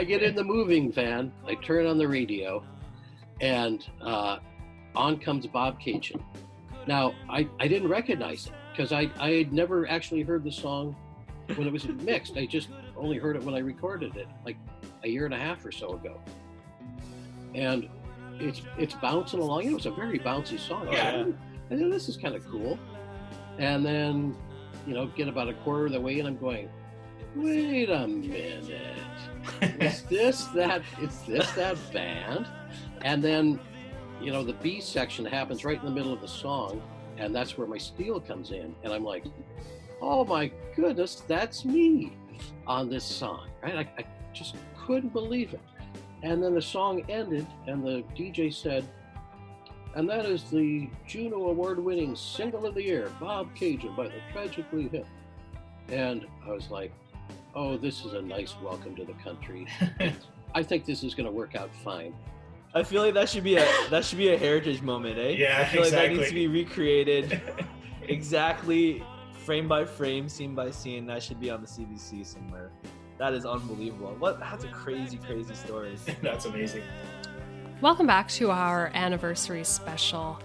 I get in the moving van, I turn on the radio, and uh, on comes Bobcaygeon. Now, I, I didn't recognize it because I, I had never actually heard the song when it was mixed. I just only heard it when I recorded it, like a year and a half or so ago. And it's it's bouncing along. It was a very bouncy song. Yeah. I said, this is kind of cool. And then, you know, get about a quarter of the way, and I'm going, wait a minute. Is this that? Is this that band? And then, you know, the B section happens right in the middle of the song, and that's where my steel comes in, and I'm like, oh my goodness, that's me on this song, right? I, I just couldn't believe it. And then the song ended, and the DJ said, and that is the Juno Award winning single of the year, Bobcaygeon by the Tragically Hip. And I was like, oh, this is a nice welcome to the country. I think this is going to work out fine. I feel like that should be a that should be a heritage moment, eh? Yeah, I feel like that needs to be recreated exactly frame by frame, scene by scene. That should be on the CBC somewhere. That is unbelievable. What? That's a crazy, crazy story. That's amazing. Welcome back to our anniversary special.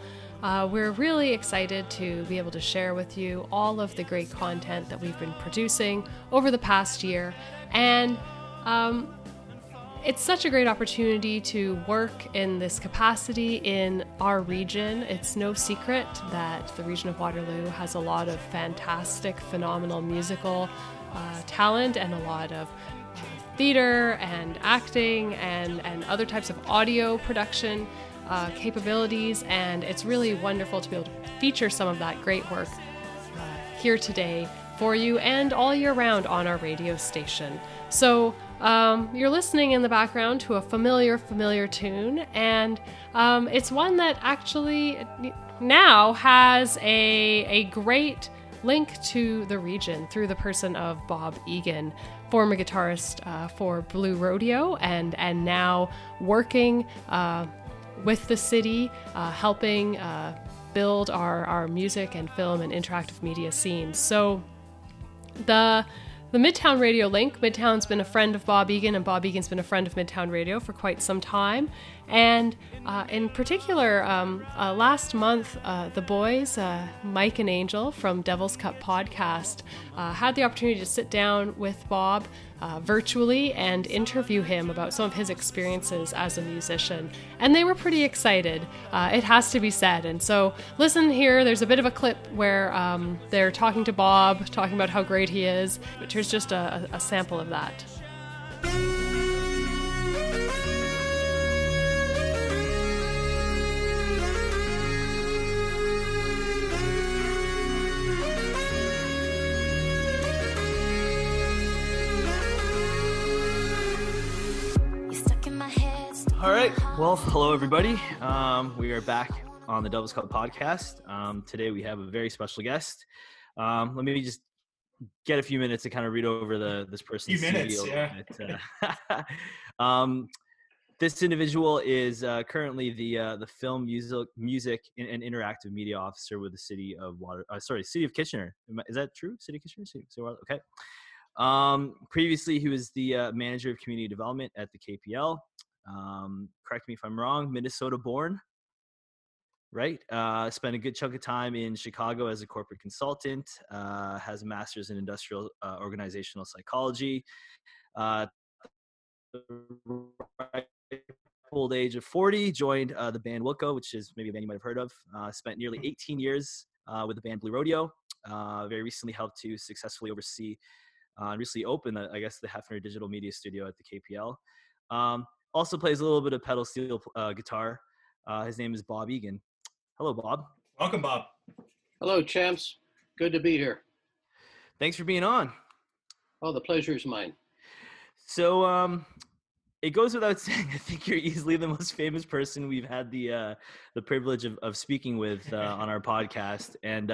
Uh, we're really excited to be able to share with you all of the great content that we've been producing over the past year. And um, it's such a great opportunity to work in this capacity in our region. It's no secret that the region of Waterloo has a lot of fantastic, phenomenal musical uh, talent and a lot of uh, theater and acting and, and other types of audio production uh, capabilities. And it's really wonderful to be able to feature some of that great work uh, here today for you and all year round on our radio station. So, um, you're listening in the background to a familiar, familiar tune, and um, it's one that actually now has a, a great link to the region through the person of Bob Egan, former guitarist uh, for Blue Rodeo, and and now working uh, with the city, uh, helping uh, build our our music and film and interactive media scenes. So the the Midtown Radio link. Midtown's been a friend of Bob Egan, and Bob Egan's been a friend of Midtown Radio for quite some time. And uh, in particular, um, uh, last month, uh, the boys, uh, Mike and Angel from Devil's Cup podcast, uh, had the opportunity to sit down with Bob uh, virtually and interview him about some of his experiences as a musician. And they were pretty excited, uh, it has to be said. And so, listen here, there's a bit of a clip where um, they're talking to Bob, talking about how great he is. But here's just a, a sample of that. Well, hello everybody. Um, we are back on the Devil's Cup podcast. Um, today we have a very special guest. Um, let me just get a few minutes to kind of read over the this person's Few minutes, yeah. Uh, um, this individual is uh, currently the uh, the film music music and, and interactive media officer with the city of Water. Uh, sorry, city of Kitchener. Is that true? City of Kitchener. City, City of Water- okay. Um, previously, he was the uh, manager of community development at the KPL. Um, correct me if I'm wrong. Minnesota born, right? Uh, spent a good chunk of time in Chicago as a corporate consultant. Uh, has a master's in industrial uh, organizational psychology. Uh, old age of 40, joined uh, the band Wilco, which is maybe a band you might have heard of. Uh, spent nearly 18 years uh, with the band Blue Rodeo. Uh, very recently helped to successfully oversee uh, and recently opened, the, I guess, the Hefner Digital Media Studio at the KPL. Um, also plays a little bit of pedal steel uh, guitar. Uh, his name is Bob Egan. Hello, Bob. Welcome, Bob. Hello, champs. Good to be here. Thanks for being on. Oh, the pleasure is mine. So, um, it goes without saying, I think you're easily the most famous person we've had the uh, the privilege of, of speaking with uh, on our podcast. And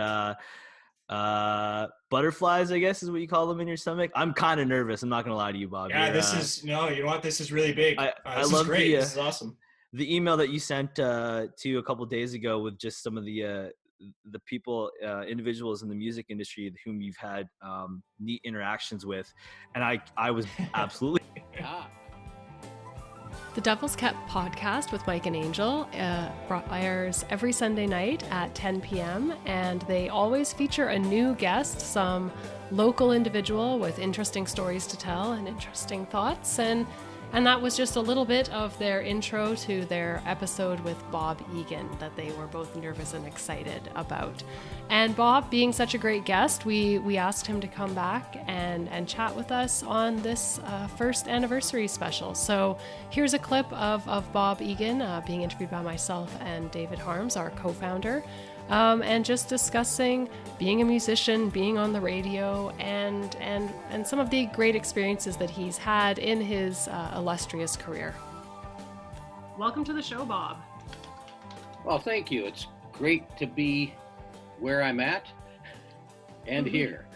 uh, butterflies, I guess, is what you call them in your stomach. I'm kind of nervous. I'm not gonna lie to you, Bob. Yeah, You're, this uh, is no. You know what? This is really big. I- Uh, I this love is the, great. uh, this is awesome. the email that you sent uh, to a couple days ago with just some of the uh, the people, uh, individuals in the music industry whom you've had um, neat interactions with, and I I was absolutely Ah, The Devil's Kept podcast with Mike and Angel uh, airs every Sunday night at 10 p.m., and they always feature a new guest, some local individual with interesting stories to tell and interesting thoughts. And and that was just a little bit of their intro to their episode with Bob Egan that they were both nervous and excited about. And Bob, being such a great guest, we, we asked him to come back and, and chat with us on this uh, first anniversary special. So here's a clip of, of Bob Egan uh, being interviewed by myself and David Harms, our co founder um, and just discussing being a musician, being on the radio, and and and some of the great experiences that he's had in his uh, illustrious career. Welcome to the show, Bob. Well, thank you. It's great to be where I'm at and mm-hmm. here.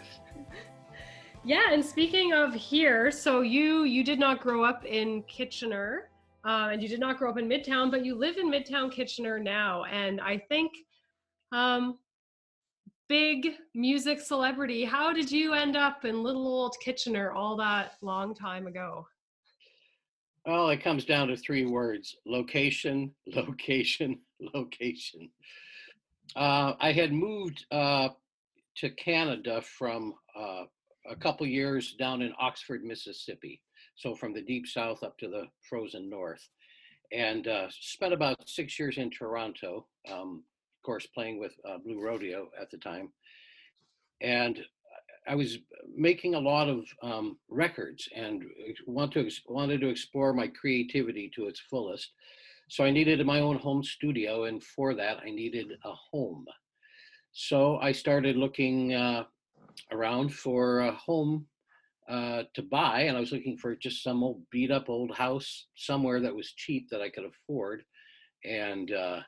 Yeah, and speaking of here, so you you did not grow up in Kitchener, uh, and you did not grow up in Midtown, but you live in Midtown Kitchener now, and I think um, big music celebrity. How did you end up in little old Kitchener all that long time ago? Well, it comes down to three words location, location, location. Uh, I had moved uh, to Canada from uh, a couple years down in Oxford, Mississippi. So from the deep south up to the frozen north. And uh, spent about six years in Toronto. Um, course, playing with uh, Blue Rodeo at the time. And I was making a lot of um, records and want to wanted to explore my creativity to its fullest. So I needed my own home studio, and for that I needed a home. So I started looking uh, around for a home uh, to buy, and I was looking for just some old beat up old house somewhere that was cheap that I could afford. And uh,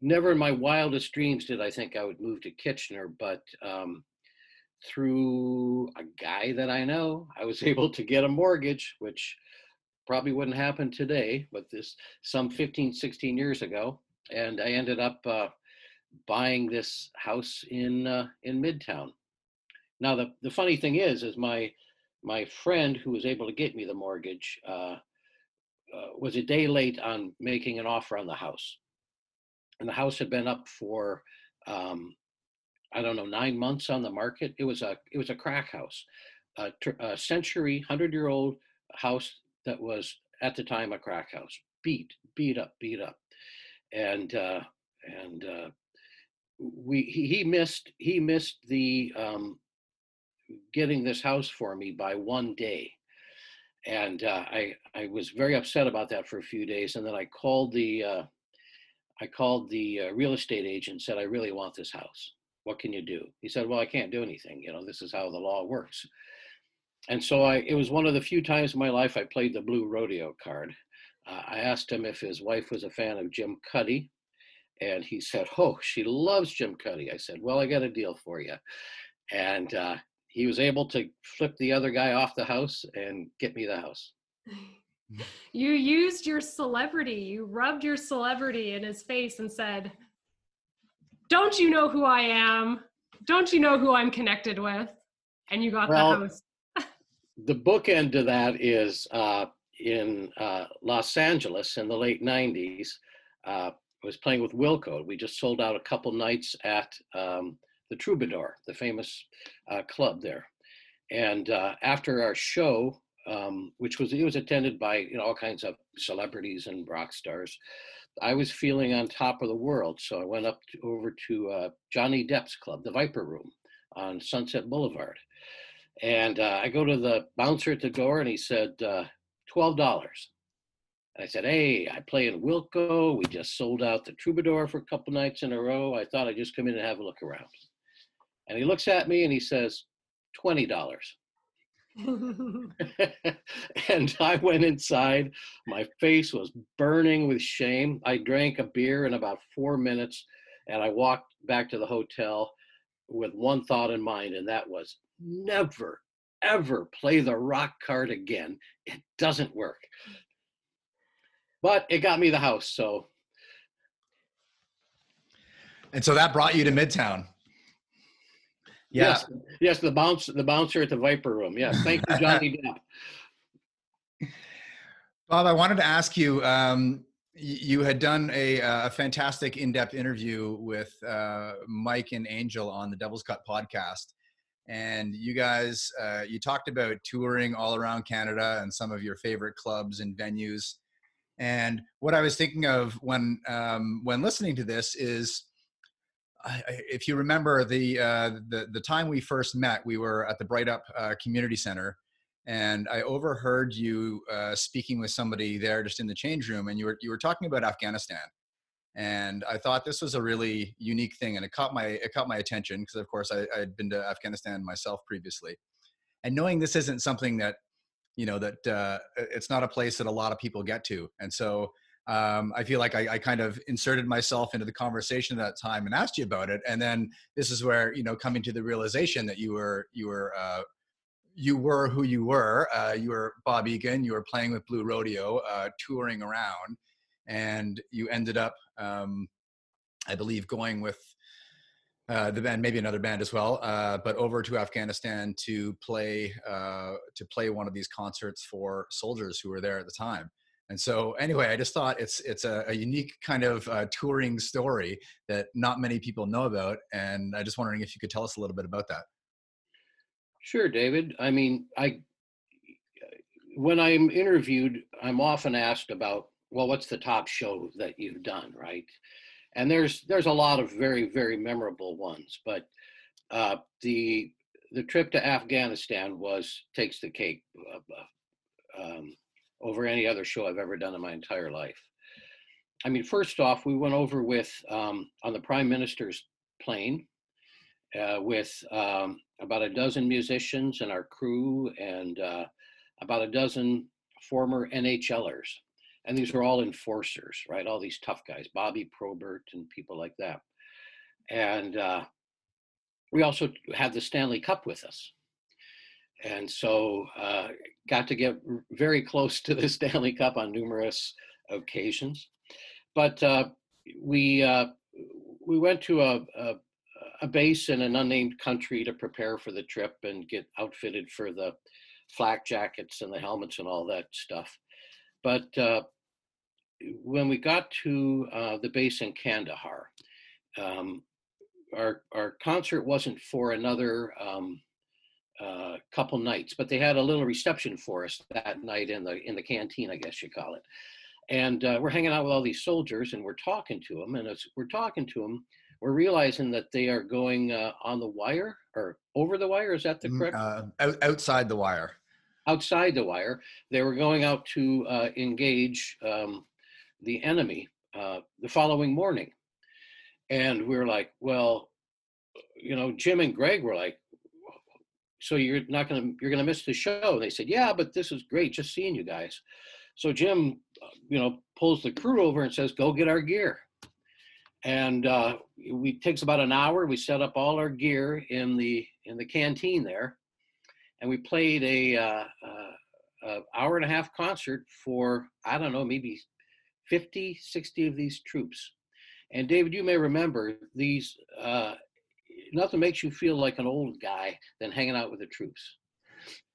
never in my wildest dreams did I think I would move to Kitchener, but um, through a guy that I know, I was able to get a mortgage, which probably wouldn't happen today, but this some 15, 16 years ago. And I ended up uh, buying this house in uh, in Midtown. Now the, the funny thing is, is my my friend who was able to get me the mortgage uh, uh was a day late on making an offer on the house and the house had been up for um, I don't know nine months on the market. It was a it was a crack house, a, a century hundred year old house that was at the time a crack house, beat beat up beat up, and uh, and uh, we he, he missed he missed the um, getting this house for me by one day and uh, I I was very upset about that for a few days, and then I called the uh, I called the uh, real estate agent, said, I really want this house. What can you do? He said, Well, I can't do anything. You know, this is how the law works. And so I, it was one of the few times in my life I played the blue rodeo card. Uh, I asked him if his wife was a fan of Jim Cuddy, and he said, Oh, she loves Jim Cuddy. I said, Well, I got a deal for you. And uh, he was able to flip the other guy off the house and get me the house. you used your celebrity, you rubbed your celebrity in his face and said, Don't you know who I am? Don't you know who I'm connected with? And you got well, the host. the bookend to that is uh, in uh, Los Angeles in the late 90s. Uh, I was playing with Wilco. We just sold out a couple nights at um, the Troubadour, the famous uh, club there. And uh, after our show, um, which was it was attended by you know all kinds of celebrities and rock stars. I was feeling on top of the world, so I went up to, over to uh, Johnny Depp's club, the Viper Room, on Sunset Boulevard, and uh, I go to the bouncer at the door, and he said uh, twelve dollars. And I said, "Hey, I play in Wilco. We just sold out the Troubadour for a couple nights in a row. I thought I'd just come in and have a look around." And he looks at me and he says, twenty dollars. and I went inside. My face was burning with shame. I drank a beer in about four minutes and I walked back to the hotel with one thought in mind, and that was never, ever play the rock card again. It doesn't work. But it got me the house, so. And so that brought you to Midtown. Yeah. Yes, yes, the bounce, the bouncer at the Viper Room. Yes, thank you, Johnny Depp. Bob, I wanted to ask you. Um, you had done a, a fantastic in-depth interview with uh, Mike and Angel on the Devil's Cut podcast, and you guys uh, you talked about touring all around Canada and some of your favorite clubs and venues. And what I was thinking of when um, when listening to this is, I, if you remember the, uh, the the time we first met, we were at the Breithaupt uh, Community Center, and I overheard you uh, speaking with somebody there just in the change room, and you were you were talking about Afghanistan, and I thought this was a really unique thing, and it caught my it caught my attention because of course I had been to Afghanistan myself previously, and knowing this isn't something that you know that uh, it's not a place that a lot of people get to, and so um, I feel like I, I, kind of inserted myself into the conversation at that time and asked you about it, and then this is where you know coming to the realization that you were you were uh, you were who you were. Uh, you were Bob Egan. You were playing with Blue Rodeo, uh, touring around, and you ended up, um, I believe, going with uh, the band, maybe another band as well, uh, but over to Afghanistan to play uh, to play one of these concerts for soldiers who were there at the time. And so, anyway, I just thought it's it's a, a unique kind of uh, touring story that not many people know about, and I just wondering if you could tell us a little bit about that. Sure, David. I mean, I when I'm interviewed, I'm often asked about, well, what's the top show that you've done, right? And there's there's a lot of very very memorable ones, but uh, the the trip to Afghanistan was takes the cake uh, uh um, over any other show I've ever done in my entire life. I mean, first off, we went over with um, on the prime minister's plane uh, with um, about a dozen musicians and our crew and uh, about a dozen former NHLers. And these were all enforcers, right? All these tough guys, Bobby Probert and people like that. And uh, we also had the Stanley Cup with us. And so uh, got to get very close to the Stanley Cup on numerous occasions. But uh, we uh, we went to a, a, a base in an unnamed country to prepare for the trip and get outfitted for the flak jackets and the helmets and all that stuff. But uh, when we got to uh, the base in Kandahar, um, our our concert wasn't for another um, uh, couple nights, but they had a little reception for us that night in the in the canteen, I guess you call it. And uh, we're hanging out with all these soldiers, and we're talking to them. And as we're talking to them, we're realizing that they are going uh, on the wire or over the wire. Is that the mm, correct? Uh, out, outside the wire. Outside the wire. They were going out to uh, engage um, the enemy uh, the following morning. And we are like, well, you know, Jim and Greg were like, so you're not to, you're to miss the show. They said, yeah, but this is great. Just seeing you guys. So Jim, uh, you know, pulls the crew over and says, go get our gear and uh, it takes about an hour. We set up all our gear in the in the canteen there, and we played a, uh, uh, a hour and a half concert for I don't know maybe 50, 60 of these troops. And David, you may remember these. Nothing makes you feel like an old guy than hanging out with the troops.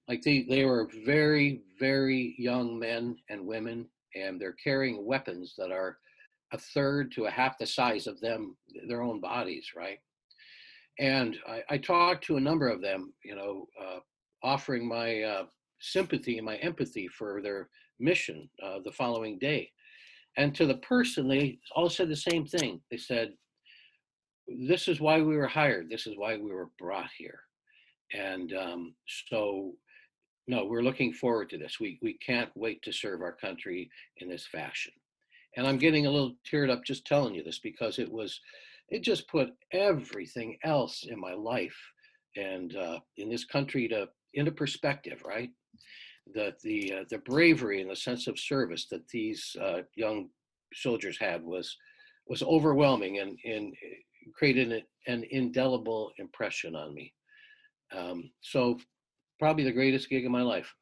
Like they, they were very, very young men and women, and they're carrying weapons that are a third to a half the size of them, their own bodies, right? And I, I talked to a number of them, you know, uh, offering my uh, sympathy and my empathy for their mission uh, the following day. And to the person, they all said the same thing. They said, This is why we were hired. This is why we were brought here. And um, so, no, we're looking forward to this. We, we can't wait to serve our country in this fashion. And I'm getting a little teared up just telling you this because it was, it just put everything else in my life and uh, in this country to into perspective, right? That the uh, the bravery and the sense of service that these uh, young soldiers had was was overwhelming and, and created an, an indelible impression on me. Um, so probably the greatest gig of my life.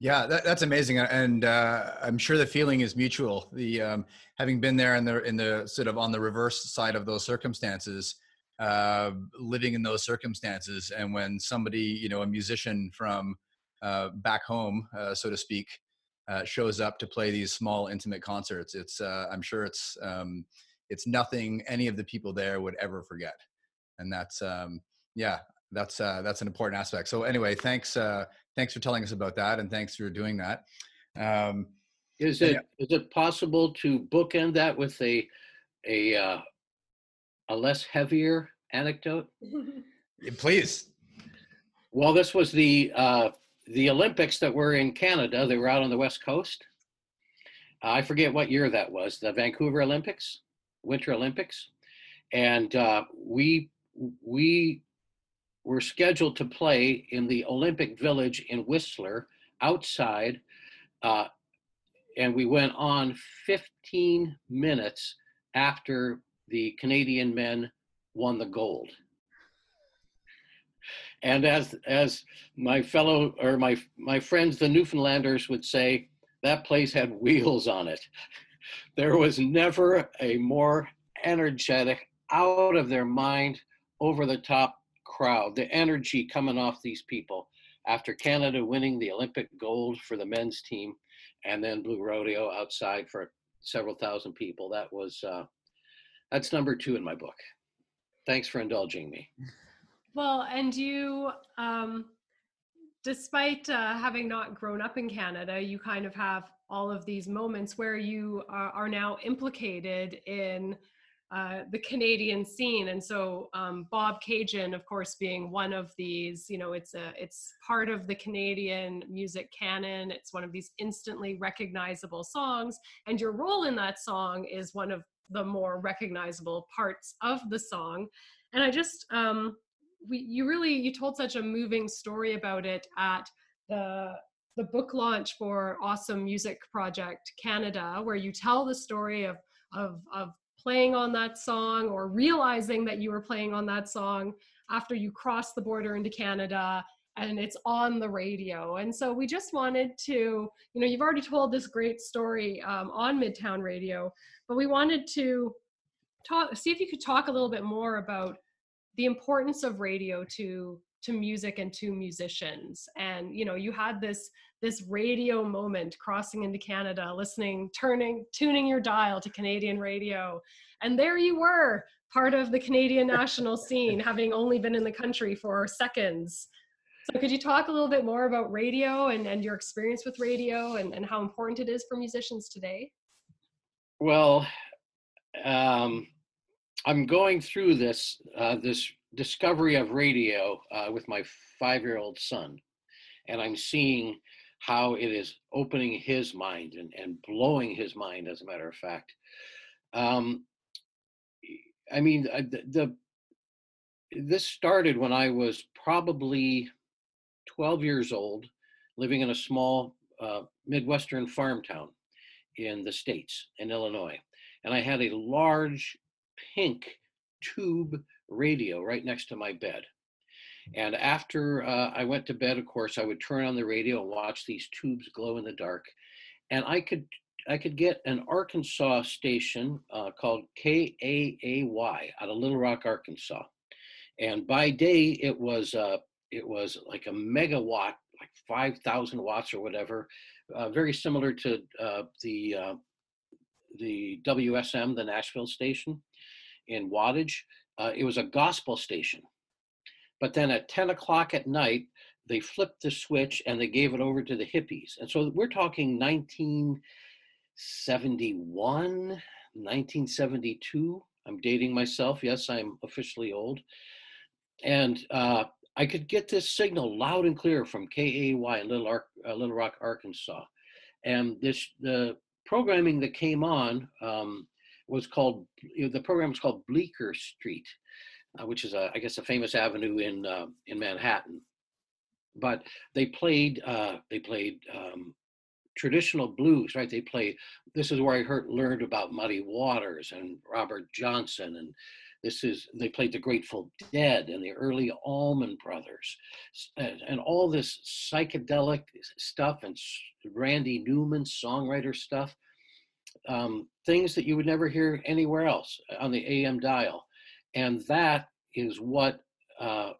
Yeah, that, that's amazing, and uh, I'm sure the feeling is mutual. The um, having been there in the in the sort of on the reverse side of those circumstances, uh, living in those circumstances, and when somebody, you know, a musician from uh, back home, uh, so to speak, uh, shows up to play these small intimate concerts. It's uh, I'm sure it's um, it's nothing any of the people there would ever forget, and that's um, yeah that's uh, that's an important aspect. So anyway, thanks uh, thanks for telling us about that, and thanks for doing that. Um, Is it is it possible to bookend that with a a uh, a less heavier anecdote? please. Well, this was the uh, the Olympics that were in Canada. They were out on the west coast. Uh, I forget what year that was. The Vancouver Olympics, Winter Olympics, and uh, we we were scheduled to play in the Olympic Village in Whistler outside, uh, and we went on 15 minutes after the Canadian men won the gold. And as as my fellow or my my friends the Newfoundlanders would say, that place had wheels on it. There was never a more energetic, out of their mind, over the top crowd. The energy coming off these people after Canada winning the Olympic gold for the men's team, and then Blue Rodeo outside for several thousand people. That was uh, that's number two in my book. Thanks for indulging me. Well, and you, um, despite uh, having not grown up in Canada, you kind of have all of these moments where you are, are now implicated in uh, the Canadian scene. And so um, Bobcaygeon, of course, being one of these, you know, it's a it's part of the Canadian music canon. It's one of these instantly recognizable songs, and your role in that song is one of the more recognizable parts of the song. And I just um, we you really you told such a moving story about it at the the book launch for Awesome Music Project Canada, where you tell the story of of of playing on that song or realizing that you were playing on that song after you crossed the border into Canada and it's on the radio. And so we just wanted to, you know, you've already told this great story um, on Midtown Radio, but we wanted to talk, see if you could talk a little bit more about the importance of radio to to music and to musicians and you know you had this this radio moment crossing into canada listening turning tuning your dial to canadian radio. And there you were part of the canadian national scene having only been in the country for seconds. So could you talk a little bit more about radio and, and your experience with radio and, and how important it is for musicians today? Well um, i'm going through this uh, this discovery of radio uh, with my five year old son. And I'm seeing how it is opening his mind and, and blowing his mind, as a matter of fact. Um, I mean, the, the this started when I was probably 12 years old, living in a small uh, Midwestern farm town in the States, in Illinois. And I had a large pink tube radio right next to my bed. And after uh, I went to bed, of course, I would turn on the radio and watch these tubes glow in the dark. And I could I could get an Arkansas station uh, called KAAY out of Little Rock, Arkansas. And by day, it was uh, it was like a megawatt, like 5,000 watts or whatever, uh, very similar to uh, the uh, the WSM, the Nashville station, in wattage. It was a gospel station. But then at 10 o'clock at night, they flipped the switch and they gave it over to the hippies. And so we're talking 1971, 1972. I'm dating myself. Yes, I'm officially old. And uh, I could get this signal loud and clear from KAY Little, Ar- uh, Little Rock, Arkansas. And this the programming that came on um, was called the program was called Bleecker Street, uh, which is a, I guess a famous avenue in uh, in Manhattan. But they played uh, they played um, traditional blues, right? They played. This is where I heard learned about Muddy Waters and Robert Johnson, and this is they played the Grateful Dead and the early Allman Brothers, and, and all this psychedelic stuff and Randy Newman songwriter stuff um, things that you would never hear anywhere else on the AM dial. And that is what, uh,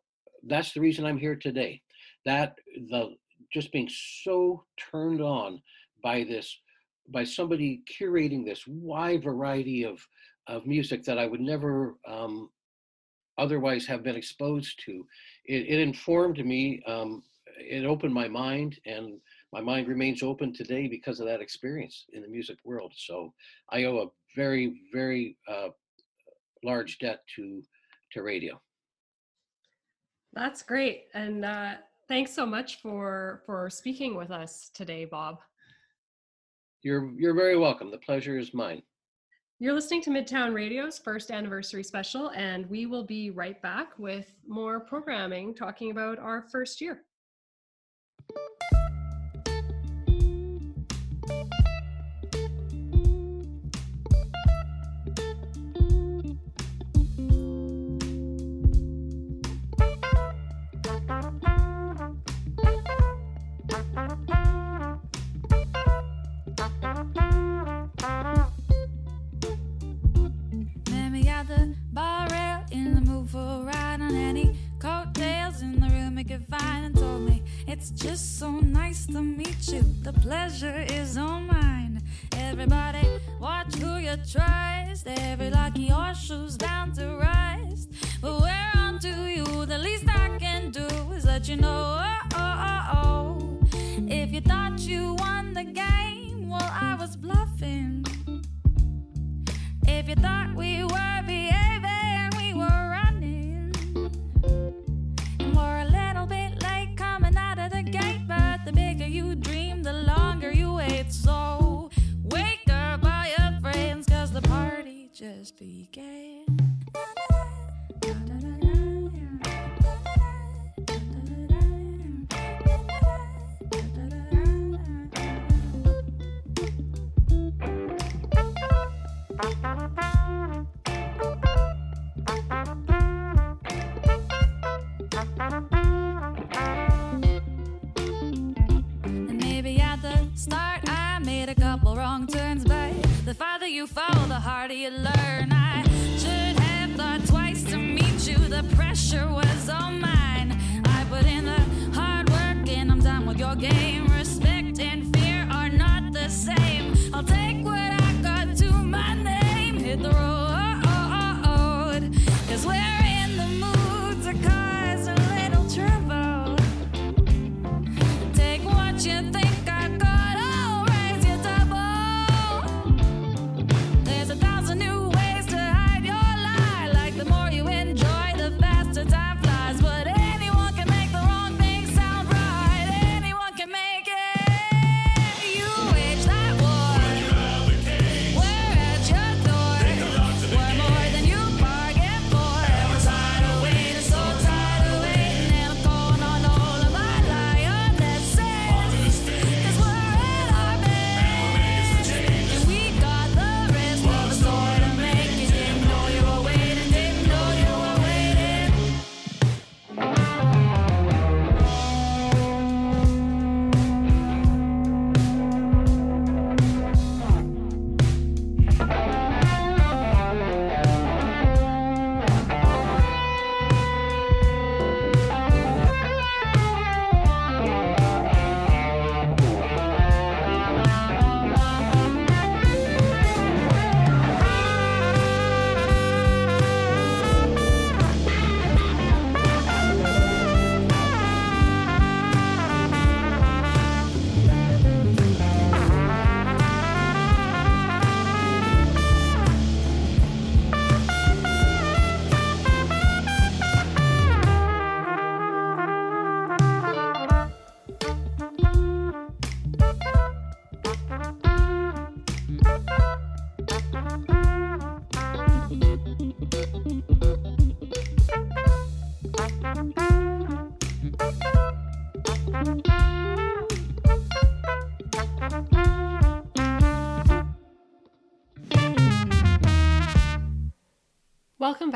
that's the reason I'm here today. That the just being so turned on by this by somebody curating this wide variety of of music that I would never um, otherwise have been exposed to. It, it informed me. Um, it opened my mind, and my mind remains open today because of that experience in the music world. So I owe a very, very uh, large debt to to radio. That's great, and uh, thanks so much for for speaking with us today, Bob. You're you're very welcome. The pleasure is mine. You're listening to Midtown Radio's first anniversary special, and we will be right back with more programming talking about our first year. Trust. Every lucky horseshoe's bound to rise. But where on to you, the least I can do is let you know.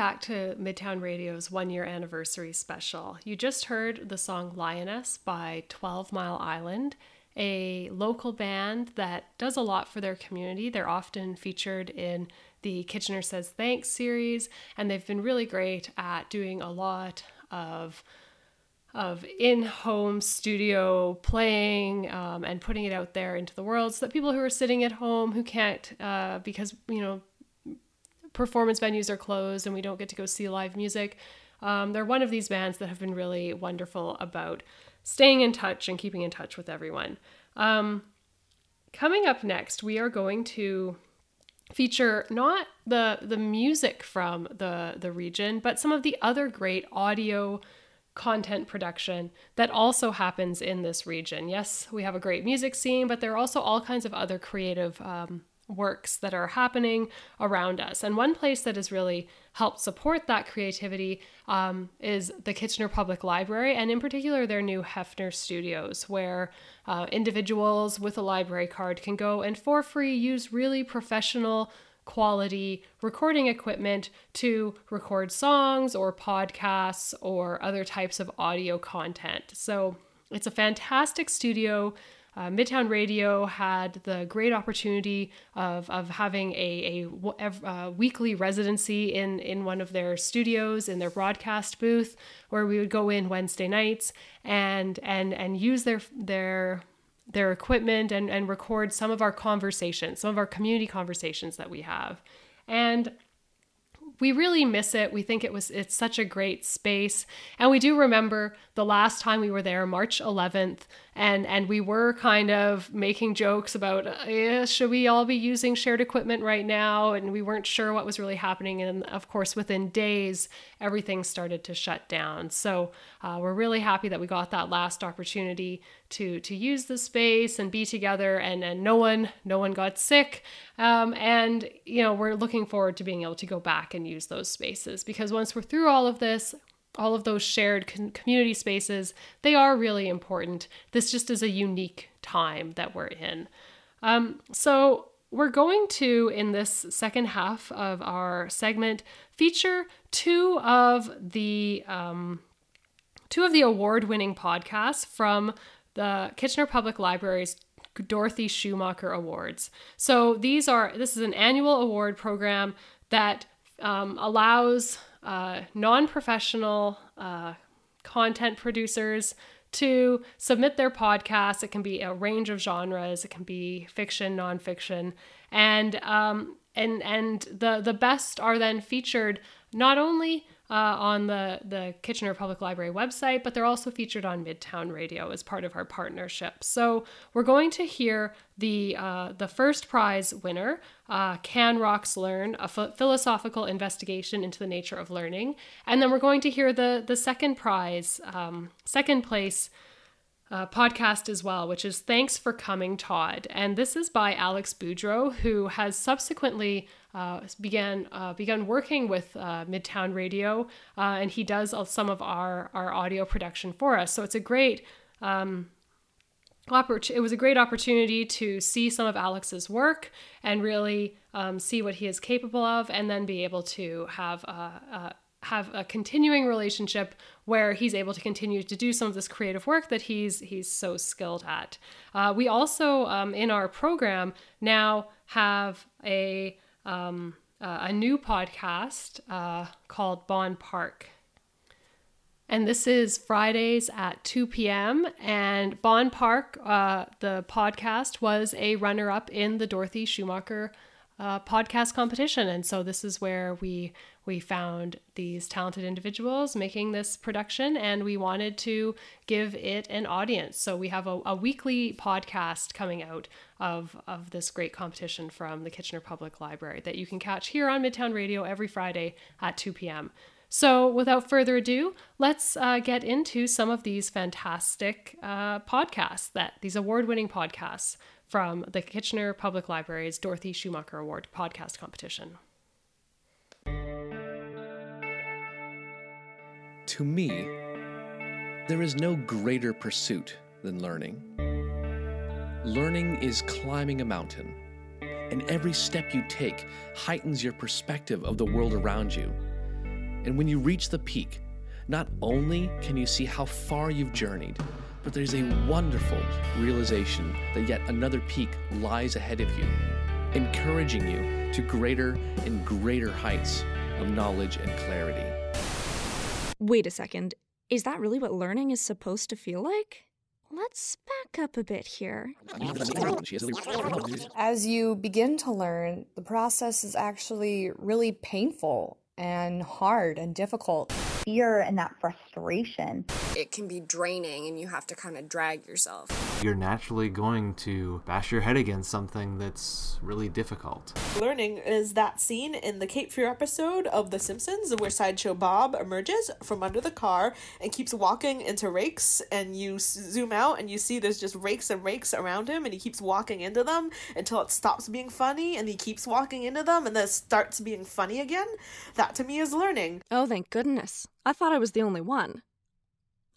Back to Midtown Radio's one year anniversary special. You just heard the song Lioness by 12 Mile Island, a local band that does a lot for their community. They're often featured in the Kitchener Says Thanks series, and they've been really great at doing a lot of of in-home studio playing um, and putting it out there into the world so that people who are sitting at home who can't uh, because you know performance venues are closed and we don't get to go see live music um, they're one of these bands that have been really wonderful about staying in touch and keeping in touch with everyone um, coming up next we are going to feature not the the music from the the region but some of the other great audio content production that also happens in this region. Yes, we have a great music scene, but there are also all kinds of other creative um, works that are happening around us. And one place that has really helped support that creativity um, is the Kitchener Public Library, and in particular, their new Hefner Studios, where uh, individuals with a library card can go and for free use really professional quality recording equipment to record songs or podcasts or other types of audio content. So it's a fantastic studio. Uh, Midtown Radio had the great opportunity of, of having a, a, a uh, weekly residency in, in one of their studios in their broadcast booth, where we would go in Wednesday nights and and and use their their their equipment and, and record some of our conversations, some of our community conversations that we have. And we really miss it. We think it was it's such a great space. And we do remember the last time we were there, March 11th, and and we were kind of making jokes about eh, should we all be using shared equipment right now? And we weren't sure what was really happening. And of course within days everything started to shut down. So uh, we're really happy that we got that last opportunity to to use the space and be together and and no one no one got sick. Um, and you know we're looking forward to being able to go back and use those spaces because once we're through all of this all of those shared community spaces, they are really important. This just is a unique time that we're in. Um, so, we're going to, in this second half of our segment, feature two of the um, two of the award-winning podcasts from the Kitchener Public Library's Dorothy Shoemaker Awards. So these are this is an annual award program that um, allows uh, non professional uh, content producers to submit their podcasts. It can be a range of genres. It can be fiction, nonfiction, and um, and and the the best are then featured not only uh, on the, the Kitchener Public Library website, but they're also featured on Midtown Radio as part of our partnership. So we're going to hear the, uh, the first prize winner, uh, Can Rocks Learn, a philosophical investigation into the nature of learning. And then we're going to hear the, the second prize, um, second place uh, podcast as well, which is Thanks for Coming, Todd. And this is by Alex Boudreau, who has subsequently uh, began uh, begun working with uh, Midtown Radio, uh, and he does some of our, our audio production for us. So it's a great um, it was a great opportunity to see some of Alex's work and really um, see what he is capable of, and then be able to have a, a have a continuing relationship where he's able to continue to do some of this creative work that he's he's so skilled at. Uh, we also um, in our program now have a um, uh, a new podcast uh, called Bond Park. And this is Fridays at 2 p.m. And Bond Park, uh, the podcast, was a runner up in the Dorothy Shoemaker uh, podcast competition. And so this is where we we found these talented individuals making this production and we wanted to give it an audience. So we have a, a, weekly podcast coming out of, of this great competition from the kitchener public library that you can catch here on midtown radio every friday at 2 p.m so without further ado let's uh, get into some of these fantastic uh, podcasts that these award-winning podcasts from the kitchener public library's dorothy shoemaker award podcast competition To me, there is no greater pursuit than learning. Learning is climbing a mountain, and every step you take heightens your perspective of the world around you. And when you reach the peak, not only can you see how far you've journeyed, but there's a wonderful realization that yet another peak lies ahead of you, encouraging you to greater and greater heights of knowledge and clarity. Wait a second. Is that really what learning is supposed to feel like? Let's back up a bit here. As you begin to learn, the process is actually really painful and hard and difficult. Fear and that frustration. It can be draining and you have to kind of drag yourself. You're naturally going to bash your head against something that's really difficult. Learning is that scene in the Cape Fear episode of The Simpsons where Sideshow Bob emerges from under the car and keeps walking into rakes, and you zoom out and you see there's just rakes and rakes around him, and he keeps walking into them until it stops being funny, and he keeps walking into them, and then it starts being funny again. That to me is learning. Oh, thank goodness. I thought I was the only one.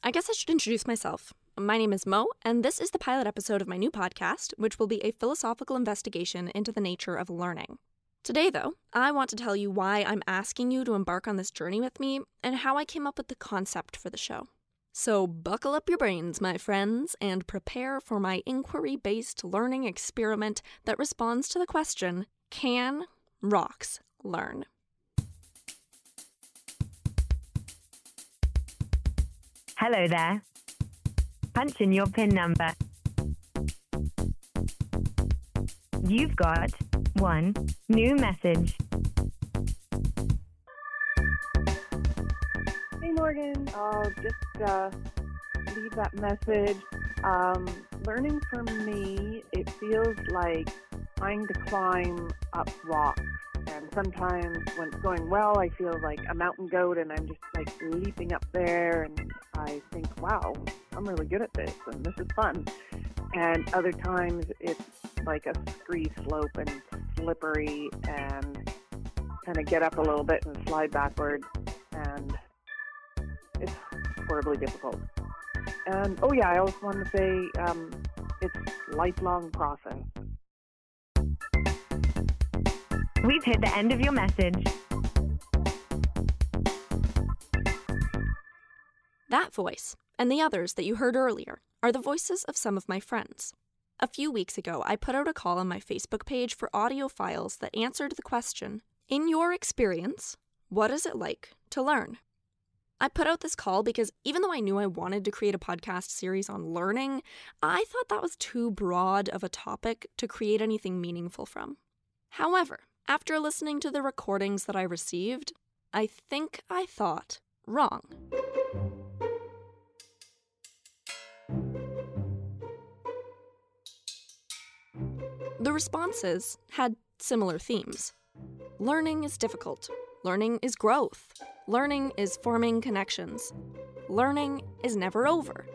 I guess I should introduce myself. My name is Mo, and this is the pilot episode of my new podcast, which will be a philosophical investigation into the nature of learning. Today, though, I want to tell you why I'm asking you to embark on this journey with me and how I came up with the concept for the show. So, buckle up your brains, my friends, and prepare for my inquiry based learning experiment that responds to the question Can rocks learn? Hello there. Punch in your PIN number. You've got one new message. Hey Morgan, I'll just uh, leave that message. Um, learning for me, it feels like trying to climb up rocks. And sometimes when it's going well, I feel like a mountain goat and I'm just like leaping up there and I think, wow, I'm really good at this and this is fun. And other times it's like a scree slope and slippery and kind of get up a little bit and slide backward. and it's horribly difficult. And oh yeah, I also want to say um, it's lifelong process. We've hit the end of your message. That voice, and the others that you heard earlier, are the voices of some of my friends. A few weeks ago, I put out a call on my Facebook page for audio files that answered the question In your experience, what is it like to learn? I put out this call because even though I knew I wanted to create a podcast series on learning, I thought that was too broad of a topic to create anything meaningful from. However, after listening to the recordings that I received, I think I thought wrong. The responses had similar themes. Learning is difficult. Learning is growth. Learning is forming connections. Learning is never over.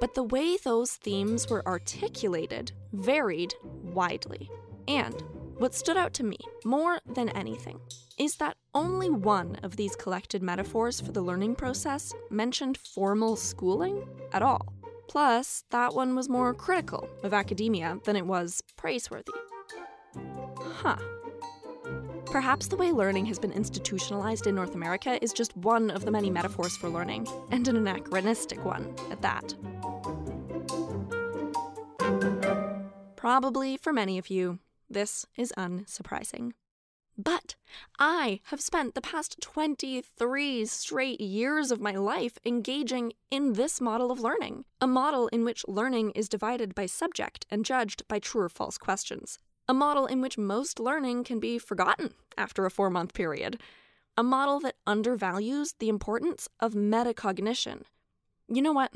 But the way those themes were articulated varied widely. And what stood out to me more than anything is that only one of these collected metaphors for the learning process mentioned formal schooling at all. Plus, that one was more critical of academia than it was praiseworthy. Huh. Perhaps the way learning has been institutionalized in North America is just one of the many metaphors for learning, and an anachronistic one at that. Probably for many of you, this is unsurprising. But I have spent the past 23 straight years of my life engaging in this model of learning, a model in which learning is divided by subject and judged by true or false questions, a model in which most learning can be forgotten after a four month period, a model that undervalues the importance of metacognition. You know what?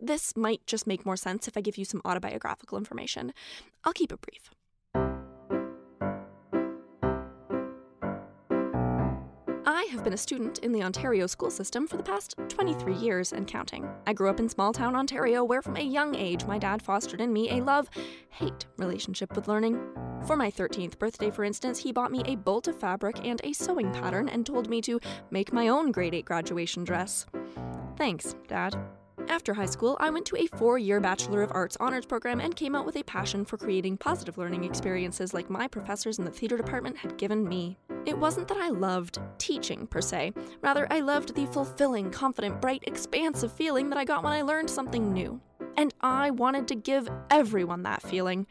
This might just make more sense if I give you some autobiographical information. I'll keep it brief. Been a student in the Ontario school system for the past 23 years and counting. I grew up in small town Ontario, where from a young age my dad fostered in me a love hate relationship with learning. For my 13th birthday, for instance, he bought me a bolt of fabric and a sewing pattern and told me to make my own grade 8 graduation dress. Thanks, Dad. After high school, I went to a four year Bachelor of Arts honors program and came out with a passion for creating positive learning experiences like my professors in the theater department had given me. It wasn't that I loved teaching per se, rather, I loved the fulfilling, confident, bright, expansive feeling that I got when I learned something new. And I wanted to give everyone that feeling.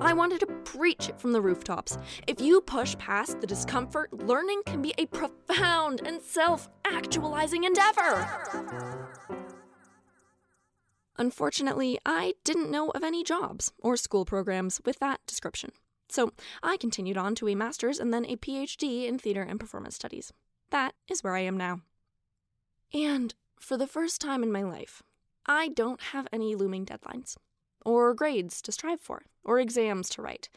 I wanted to preach it from the rooftops. If you push past the discomfort, learning can be a profound and self actualizing endeavor. Unfortunately, I didn't know of any jobs or school programs with that description. So I continued on to a master's and then a PhD in theater and performance studies. That is where I am now. And for the first time in my life, I don't have any looming deadlines, or grades to strive for, or exams to write,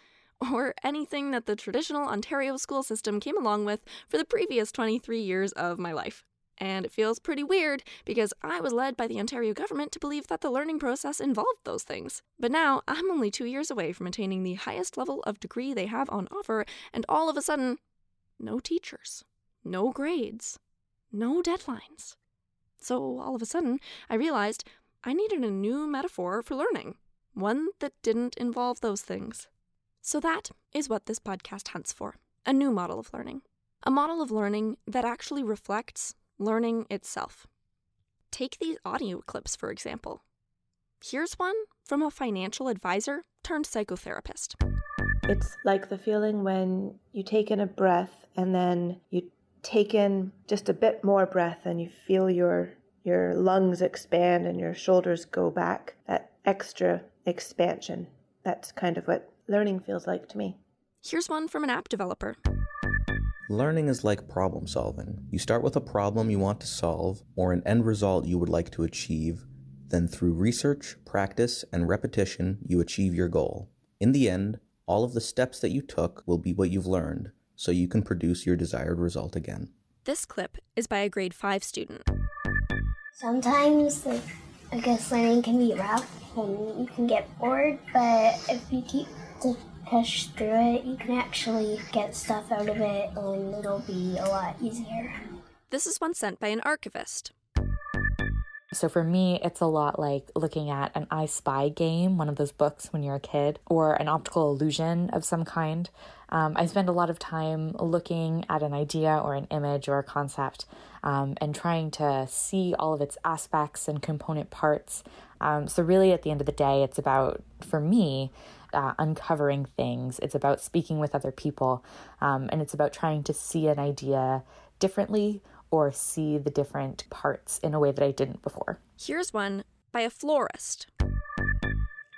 or anything that the traditional Ontario school system came along with for the previous 23 years of my life. And it feels pretty weird because I was led by the Ontario government to believe that the learning process involved those things. But now I'm only two years away from attaining the highest level of degree they have on offer, and all of a sudden, no teachers, no grades, no deadlines. So all of a sudden, I realized I needed a new metaphor for learning, one that didn't involve those things. So that is what this podcast hunts for a new model of learning. A model of learning that actually reflects learning itself. Take these audio clips, for example. Here's one from a financial advisor turned psychotherapist. It's like the feeling when you take in a breath and then you take in just a bit more breath and you feel your your lungs expand and your shoulders go back. That extra expansion. That's kind of what learning feels like to me. Here's one from an app developer. Learning is like problem solving. You start with a problem you want to solve or an end result you would like to achieve. Then, through research, practice, and repetition, you achieve your goal. In the end, all of the steps that you took will be what you've learned, so you can produce your desired result again. This clip is by a grade 5 student. Sometimes, like, I guess learning can be rough and you can get bored, but if you keep to push through it, you can actually get stuff out of it and it'll be a lot easier. This is one sent by an archivist. So for me, it's a lot like looking at an I Spy game, one of those books when you're a kid, or an optical illusion of some kind. Um, I spend a lot of time looking at an idea or an image or a concept um, and trying to see all of its aspects and component parts. Um, so, really, at the end of the day, it's about, for me, uh, uncovering things. It's about speaking with other people, um, and it's about trying to see an idea differently or see the different parts in a way that I didn't before. Here's one by a florist.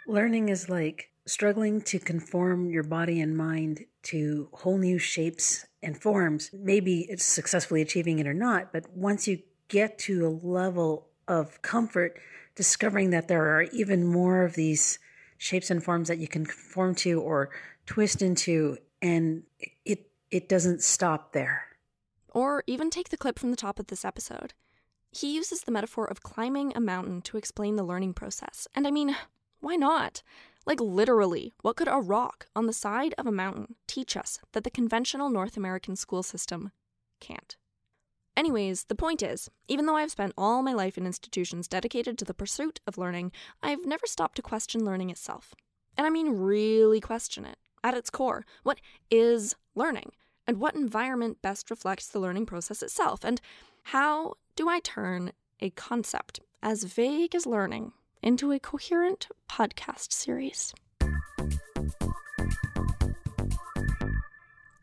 Learning is like struggling to conform your body and mind to whole new shapes and forms. Maybe it's successfully achieving it or not, but once you get to a level of comfort, discovering that there are even more of these shapes and forms that you can conform to or twist into, and it it doesn't stop there. Or even take the clip from the top of this episode. He uses the metaphor of climbing a mountain to explain the learning process. And I mean, why not? Like, literally, what could a rock on the side of a mountain teach us that the conventional North American school system can't? Anyways, the point is, even though I've spent all my life in institutions dedicated to the pursuit of learning, I've never stopped to question learning itself. And I mean, really question it. At its core, what is learning? And what environment best reflects the learning process itself? And how do I turn a concept as vague as learning into a coherent podcast series.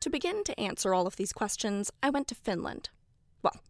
To begin to answer all of these questions, I went to Finland. Well,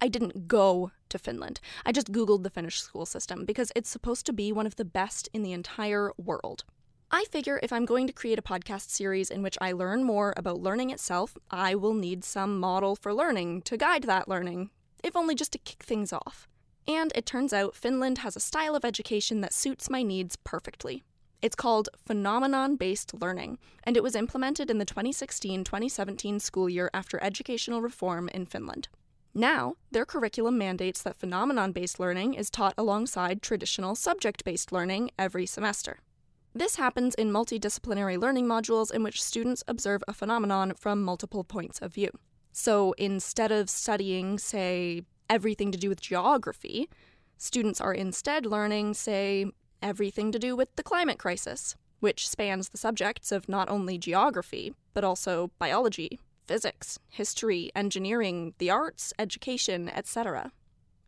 I didn't go to Finland. I just Googled the Finnish school system because it's supposed to be one of the best in the entire world. I figure if I'm going to create a podcast series in which I learn more about learning itself, I will need some model for learning to guide that learning, if only just to kick things off. And it turns out Finland has a style of education that suits my needs perfectly. It's called phenomenon based learning, and it was implemented in the 2016 2017 school year after educational reform in Finland. Now, their curriculum mandates that phenomenon based learning is taught alongside traditional subject based learning every semester. This happens in multidisciplinary learning modules in which students observe a phenomenon from multiple points of view. So instead of studying, say, everything to do with geography, students are instead learning, say, everything to do with the climate crisis, which spans the subjects of not only geography, but also biology, physics, history, engineering, the arts, education, etc.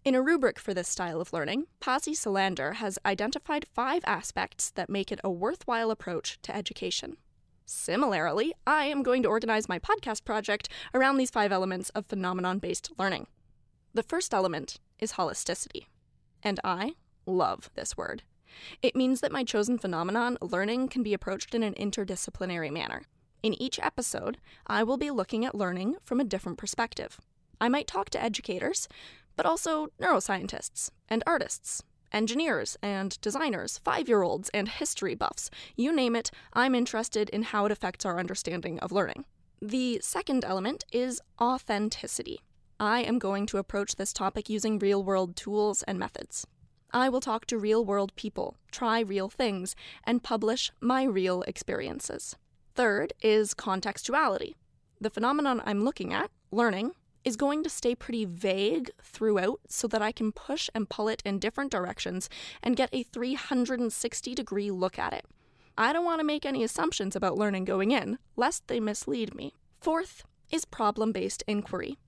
In a rubric for this style of learning, Pasi Silander has identified five aspects that make it a worthwhile approach to education. Similarly, I am going to organize my podcast project around these five elements of phenomenon based learning. The first element is holisticity, and I love this word. It means that my chosen phenomenon, learning, can be approached in an interdisciplinary manner. In each episode, I will be looking at learning from a different perspective. I might talk to educators, but also neuroscientists and artists, engineers and designers, five year olds and history buffs. You name it, I'm interested in how it affects our understanding of learning. The second element is authenticity. I am going to approach this topic using real world tools and methods. I will talk to real world people, try real things, and publish my real experiences. Third is contextuality. The phenomenon I'm looking at, learning, is going to stay pretty vague throughout so that I can push and pull it in different directions and get a 360 degree look at it. I don't want to make any assumptions about learning going in, lest they mislead me. Fourth is problem based inquiry.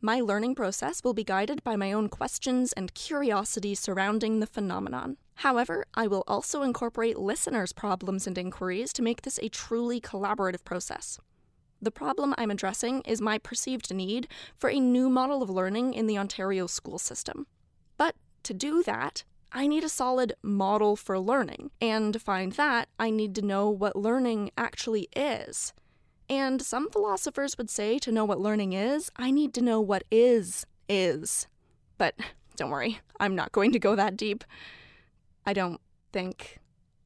My learning process will be guided by my own questions and curiosity surrounding the phenomenon. However, I will also incorporate listeners' problems and inquiries to make this a truly collaborative process. The problem I'm addressing is my perceived need for a new model of learning in the Ontario school system. But to do that, I need a solid model for learning, and to find that, I need to know what learning actually is. And some philosophers would say to know what learning is, I need to know what is is. But don't worry, I'm not going to go that deep. I don't think.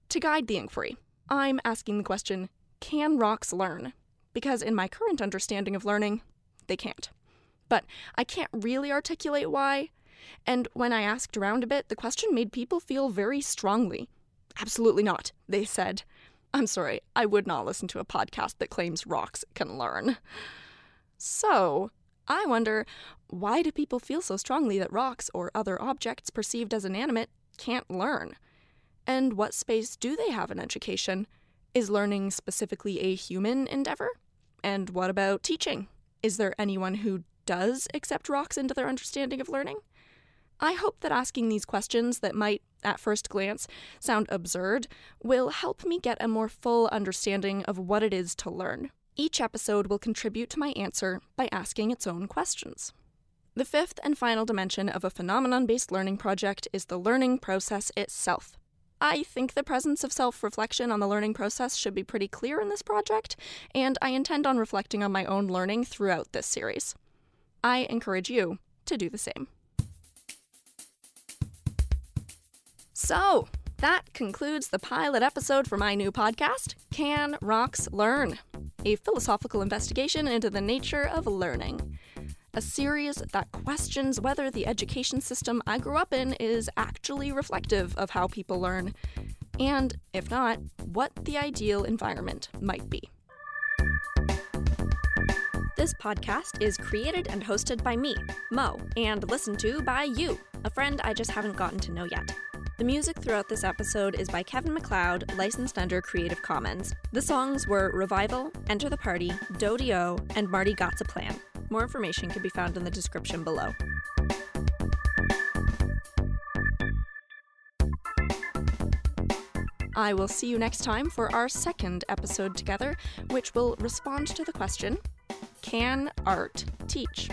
To guide the inquiry, I'm asking the question can rocks learn? Because in my current understanding of learning, they can't. But I can't really articulate why. And when I asked around a bit, the question made people feel very strongly. Absolutely not, they said. I'm sorry, I would not listen to a podcast that claims rocks can learn. So, I wonder why do people feel so strongly that rocks or other objects perceived as inanimate can't learn? And what space do they have in education? Is learning specifically a human endeavor? And what about teaching? Is there anyone who does accept rocks into their understanding of learning? I hope that asking these questions that might, at first glance, sound absurd will help me get a more full understanding of what it is to learn. Each episode will contribute to my answer by asking its own questions. The fifth and final dimension of a phenomenon based learning project is the learning process itself. I think the presence of self reflection on the learning process should be pretty clear in this project, and I intend on reflecting on my own learning throughout this series. I encourage you to do the same. So, that concludes the pilot episode for my new podcast, Can Rocks Learn? A philosophical investigation into the nature of learning. A series that questions whether the education system I grew up in is actually reflective of how people learn, and if not, what the ideal environment might be. This podcast is created and hosted by me, Mo, and listened to by you, a friend I just haven't gotten to know yet. The music throughout this episode is by Kevin MacLeod, licensed under Creative Commons. The songs were Revival, Enter the Party, Dodio, and Marty Got's a Plan. More information can be found in the description below. I will see you next time for our second episode together, which will respond to the question Can art teach?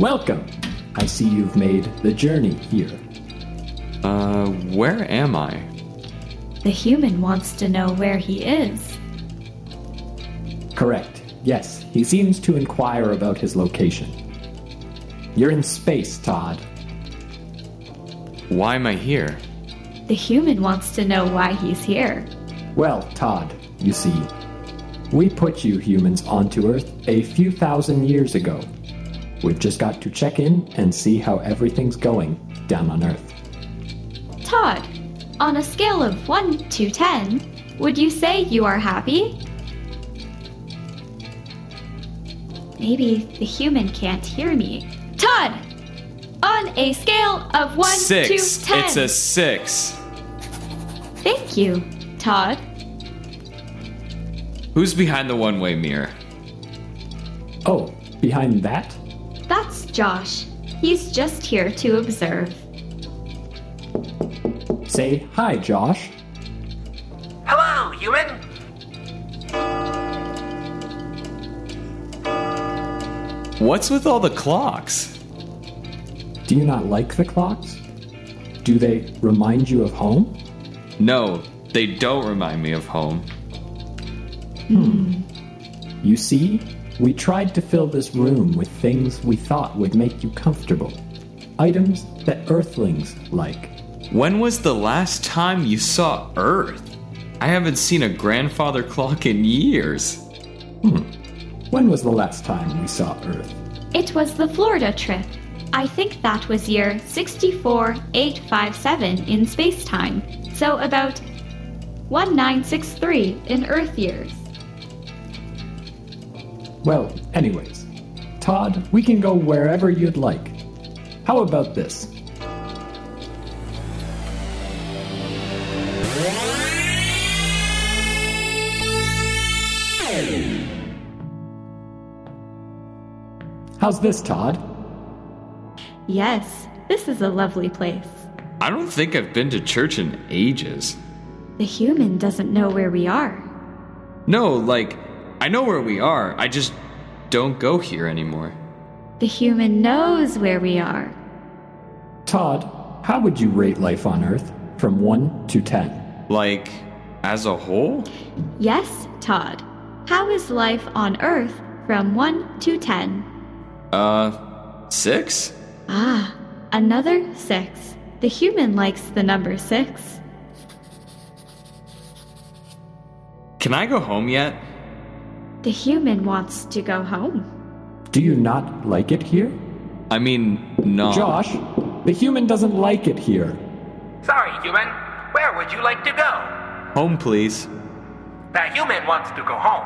Welcome. I see you've made the journey here. Uh, where am I? The human wants to know where he is. Correct. Yes, he seems to inquire about his location. You're in space, Todd. Why am I here? The human wants to know why he's here. Well, Todd, you see, we put you humans onto Earth a few thousand years ago. We've just got to check in and see how everything's going down on Earth. Todd, on a scale of 1 to 10, would you say you are happy? Maybe the human can't hear me. Todd! On On a scale of 1 six. to 10. It's a six. Thank you, Todd. Who's behind the one way mirror? Oh, behind that? That's Josh. He's just here to observe. Say hi, Josh. Hello, human. What's with all the clocks? Do you not like the clocks? Do they remind you of home? No, they don't remind me of home. Hmm. You see, we tried to fill this room with things we thought would make you comfortable. Items that Earthlings like. When was the last time you saw Earth? I haven't seen a grandfather clock in years. Hmm. When was the last time we saw Earth? It was the Florida trip. I think that was year 64857 in space-time. So about 1963 in Earth years. Well, anyways, Todd, we can go wherever you'd like. How about this? How's this, Todd? Yes, this is a lovely place. I don't think I've been to church in ages. The human doesn't know where we are. No, like, I know where we are, I just don't go here anymore. The human knows where we are. Todd, how would you rate life on Earth from 1 to 10? Like, as a whole? Yes, Todd. How is life on Earth from 1 to 10? Uh, six? Ah, another 6. The human likes the number 6. Can I go home yet? The human wants to go home. Do you not like it here? I mean, no. Josh, the human doesn't like it here. Sorry, human. Where would you like to go? Home, please. The human wants to go home.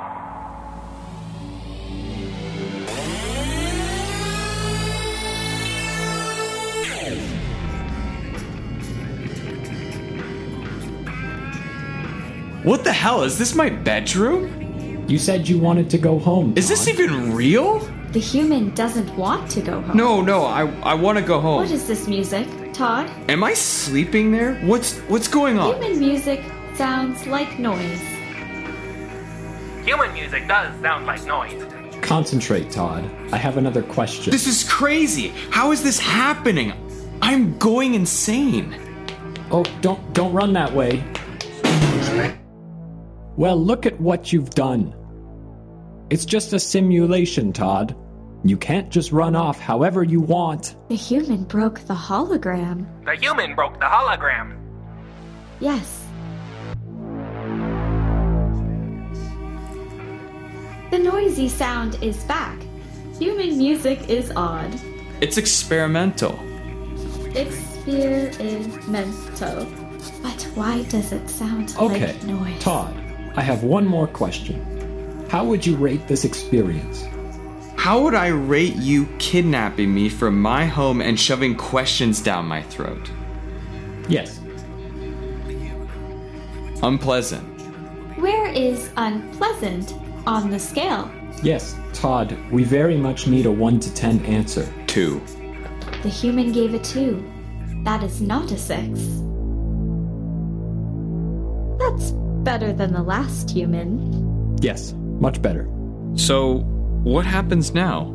What the hell? Is this my bedroom? You said you wanted to go home. Is this even real? The human doesn't want to go home. No, no, I I want to go home. What is this music, Todd? Am I sleeping there? What's what's going on? Human music sounds like noise. Human music does sound like noise. Concentrate, Todd. I have another question. This is crazy. How is this happening? I'm going insane. Oh, don't don't run that way. Well, look at what you've done. It's just a simulation, Todd. You can't just run off however you want. The human broke the hologram. The human broke the hologram. Yes. The noisy sound is back. Human music is odd. It's experimental. Experimental. But why does it sound Okay, like noise? Todd, I have one more question. How would you rate this experience? How would I rate you kidnapping me from my home and shoving questions down my throat? Yes. Unpleasant. Where is unpleasant on the scale? Yes, Todd, we very much need a 1 to 10 answer. Two. The human gave a 2. That is not a 6. That's better than the last human. Yes, much better. So, what happens now?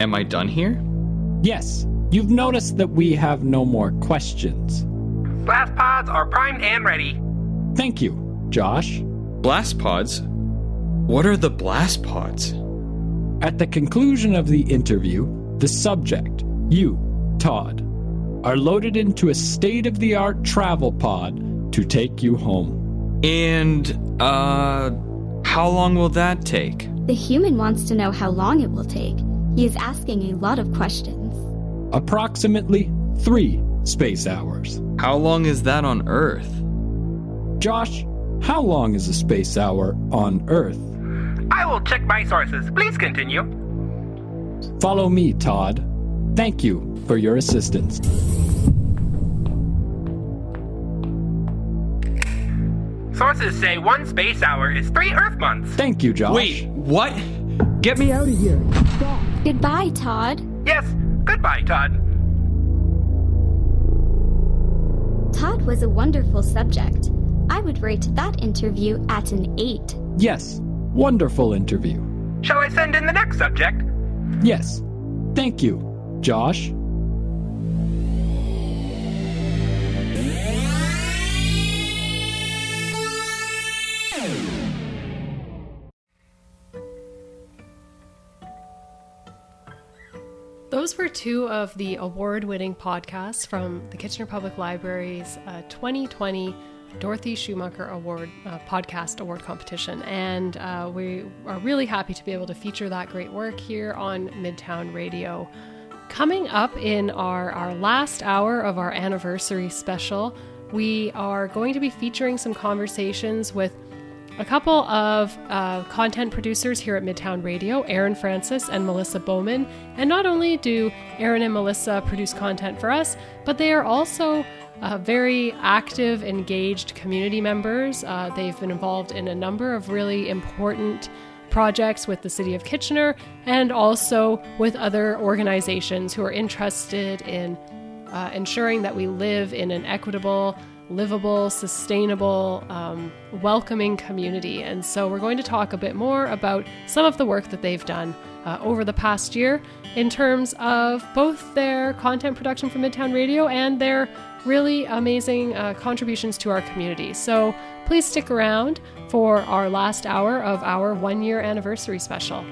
Am I done here? Yes, you've noticed that we have no more questions. Blast pods are primed and ready. Thank you, Josh. Blast pods? What are the blast pods? At the conclusion of the interview, the subject, you, Todd, are loaded into a state of the art travel pod to take you home. And, uh, how long will that take? The human wants to know how long it will take. He is asking a lot of questions. Approximately three space hours. How long is that on Earth? Josh, how long is a space hour on Earth? I will check my sources. Please continue. Follow me, Todd. Thank you for your assistance. Sources say one space hour is three Earth months. Thank you, Josh. Wait, what? Get me out of here. Goodbye, Todd. Yes, goodbye, Todd. Todd was a wonderful subject. I would rate that interview at an 8. Yes, wonderful interview. Shall I send in the next subject? Yes, thank you, Josh. Those were two of the award winning podcasts from the Kitchener Public Library's uh, 2020 Dorothy Shoemaker Award uh, podcast award competition. And uh, we are really happy to be able to feature that great work here on Midtown Radio. Coming up in our, our last hour of our anniversary special, we are going to be featuring some conversations with a couple of uh, content producers here at Midtown Radio, Aaron Francis and Melissa Bowman. And not only do Aaron and Melissa produce content for us, but they are also uh, very active, engaged community members. Uh, they've been involved in a number of really important projects with the City of Kitchener and also with other organizations who are interested in uh, ensuring that we live in an equitable, livable, sustainable, um, welcoming community. And so we're going to talk a bit more about some of the work that they've done uh, over the past year in terms of both their content production for Midtown Radio and their really amazing uh, contributions to our community. So please stick around for our last hour of our one year anniversary special.